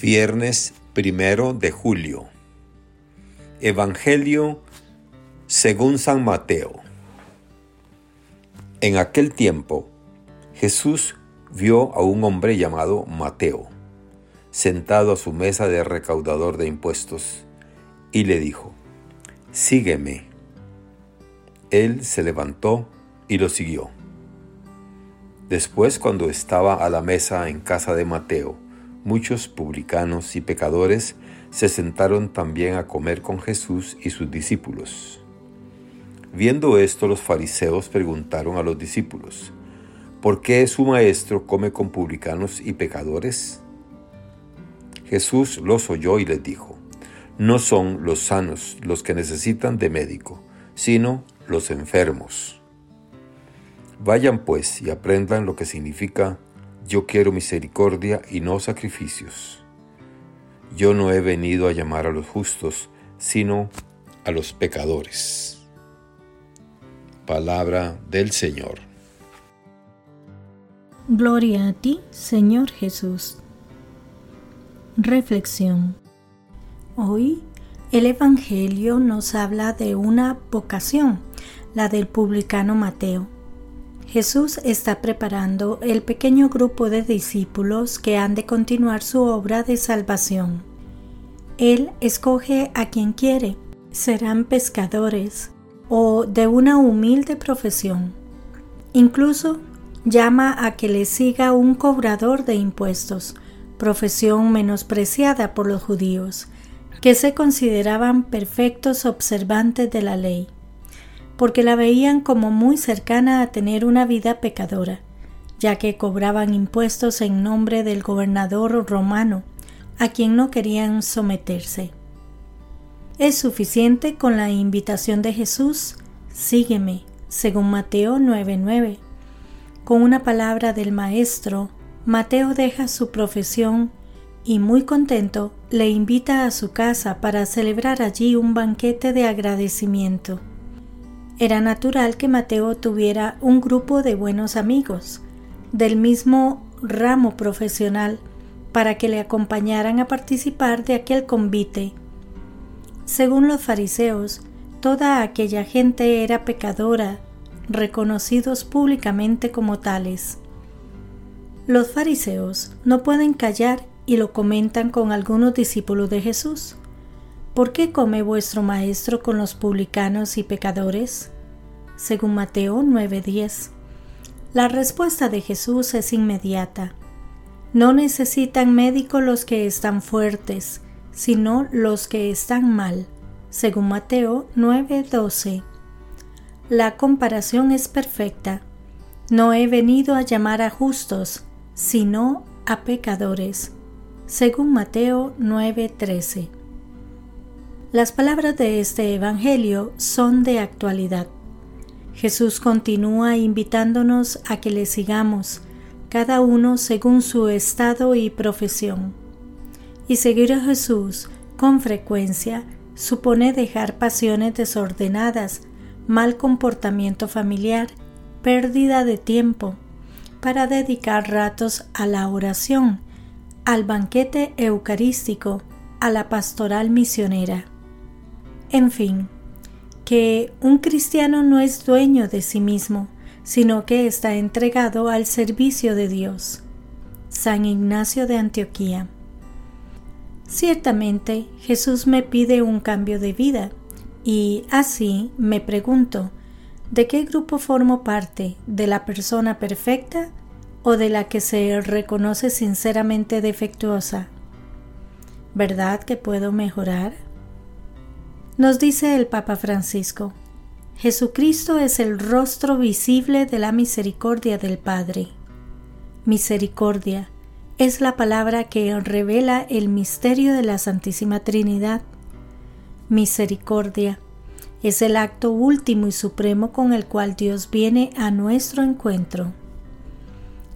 Viernes primero de julio. Evangelio según San Mateo. En aquel tiempo, Jesús vio a un hombre llamado Mateo, sentado a su mesa de recaudador de impuestos, y le dijo, Sígueme. Él se levantó y lo siguió. Después, cuando estaba a la mesa en casa de Mateo, muchos publicanos y pecadores se sentaron también a comer con Jesús y sus discípulos. Viendo esto, los fariseos preguntaron a los discípulos, ¿por qué su maestro come con publicanos y pecadores? Jesús los oyó y les dijo, no son los sanos los que necesitan de médico, sino los enfermos. Vayan pues y aprendan lo que significa yo quiero misericordia y no sacrificios. Yo no he venido a llamar a los justos, sino a los pecadores. Palabra del Señor. Gloria a ti, Señor Jesús. Reflexión. Hoy el Evangelio nos habla de una vocación, la del publicano Mateo Jesús está preparando el pequeño grupo de discípulos que han de continuar su obra de salvación. Él escoge a quien quiere, serán pescadores o de una humilde profesión. Incluso llama a que le siga un cobrador de impuestos, profesión menospreciada por los judíos, que se consideraban perfectos observantes de la ley porque la veían como muy cercana a tener una vida pecadora, ya que cobraban impuestos en nombre del gobernador romano, a quien no querían someterse. Es suficiente con la invitación de Jesús, sígueme, según Mateo 9:9. Con una palabra del Maestro, Mateo deja su profesión y muy contento le invita a su casa para celebrar allí un banquete de agradecimiento. Era natural que Mateo tuviera un grupo de buenos amigos del mismo ramo profesional para que le acompañaran a participar de aquel convite. Según los fariseos, toda aquella gente era pecadora, reconocidos públicamente como tales. Los fariseos no pueden callar y lo comentan con algunos discípulos de Jesús. ¿Por qué come vuestro maestro con los publicanos y pecadores? Según Mateo 9:10. La respuesta de Jesús es inmediata. No necesitan médico los que están fuertes, sino los que están mal. Según Mateo 9:12. La comparación es perfecta. No he venido a llamar a justos, sino a pecadores. Según Mateo 9:13. Las palabras de este Evangelio son de actualidad. Jesús continúa invitándonos a que le sigamos, cada uno según su estado y profesión. Y seguir a Jesús con frecuencia supone dejar pasiones desordenadas, mal comportamiento familiar, pérdida de tiempo, para dedicar ratos a la oración, al banquete eucarístico, a la pastoral misionera. En fin, que un cristiano no es dueño de sí mismo, sino que está entregado al servicio de Dios. San Ignacio de Antioquía. Ciertamente Jesús me pide un cambio de vida y así me pregunto, ¿de qué grupo formo parte? ¿De la persona perfecta o de la que se reconoce sinceramente defectuosa? ¿Verdad que puedo mejorar? Nos dice el Papa Francisco, Jesucristo es el rostro visible de la misericordia del Padre. Misericordia es la palabra que revela el misterio de la Santísima Trinidad. Misericordia es el acto último y supremo con el cual Dios viene a nuestro encuentro.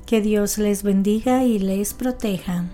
Que Dios les bendiga y les proteja.